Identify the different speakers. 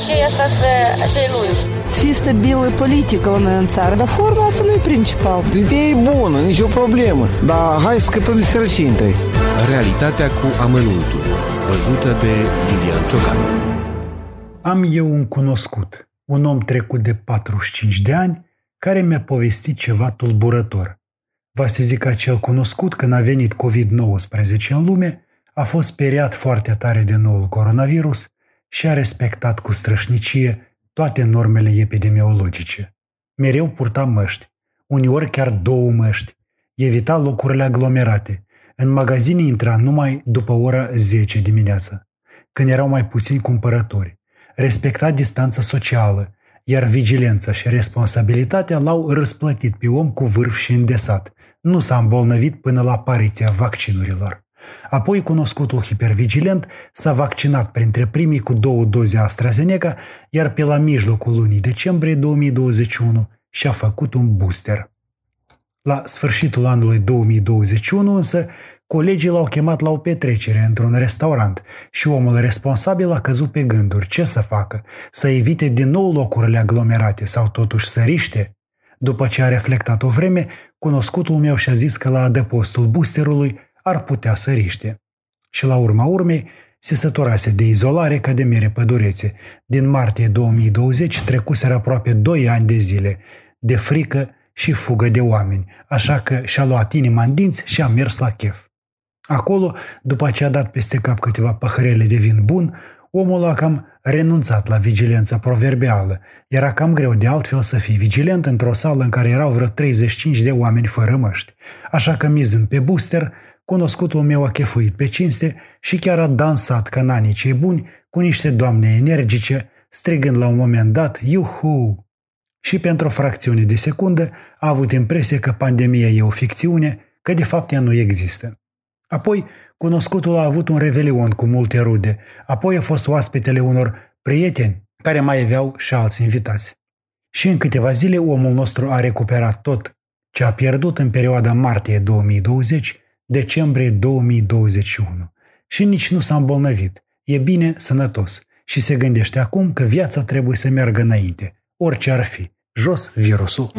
Speaker 1: aceea asta să, acei lungi.
Speaker 2: Să fie stabilă politică la noi în țară, dar forma asta nu e principal.
Speaker 3: Ideea e bună, nicio problemă, dar hai să scăpăm de sărăcinte.
Speaker 4: Realitatea cu amănuntul, văzută de Lilian Ciocan.
Speaker 5: Am eu un cunoscut, un om trecut de 45 de ani, care mi-a povestit ceva tulburător. Va să zic acel cunoscut când a venit COVID-19 în lume, a fost speriat foarte tare de noul coronavirus și a respectat cu strășnicie toate normele epidemiologice. Mereu purta măști, uneori chiar două măști, evita locurile aglomerate, în magazine intra numai după ora 10 dimineața, când erau mai puțini cumpărători, respecta distanța socială, iar vigilența și responsabilitatea l-au răsplătit pe om cu vârf și îndesat. Nu s-a îmbolnăvit până la apariția vaccinurilor. Apoi, cunoscutul hipervigilent s-a vaccinat printre primii cu două doze AstraZeneca, iar pe la mijlocul lunii decembrie 2021 și-a făcut un booster. La sfârșitul anului 2021 însă, colegii l-au chemat la o petrecere într-un restaurant și omul responsabil a căzut pe gânduri ce să facă, să evite din nou locurile aglomerate sau totuși să riște. După ce a reflectat o vreme, cunoscutul meu și-a zis că la adăpostul boosterului ar putea să riște. Și la urma urmei, se săturase de izolare ca de mere pădurețe. Din martie 2020 trecuseră aproape 2 ani de zile, de frică și fugă de oameni, așa că și-a luat inima în dinți și a mers la chef. Acolo, după ce a dat peste cap câteva păhărele de vin bun, omul a cam renunțat la vigilența proverbială. Era cam greu de altfel să fii vigilent într-o sală în care erau vreo 35 de oameni fără măști. Așa că mizând pe booster, cunoscutul meu a chefuit pe cinste și chiar a dansat ca în anii cei buni cu niște doamne energice, strigând la un moment dat, Iuhu! Și pentru o fracțiune de secundă a avut impresia că pandemia e o ficțiune, că de fapt ea nu există. Apoi, cunoscutul a avut un revelion cu multe rude, apoi a fost oaspetele unor prieteni care mai aveau și alți invitați. Și în câteva zile omul nostru a recuperat tot ce a pierdut în perioada martie 2020 decembrie 2021 și nici nu s-a îmbolnăvit. E bine, sănătos și se gândește acum că viața trebuie să meargă înainte, orice ar fi. Jos virusul!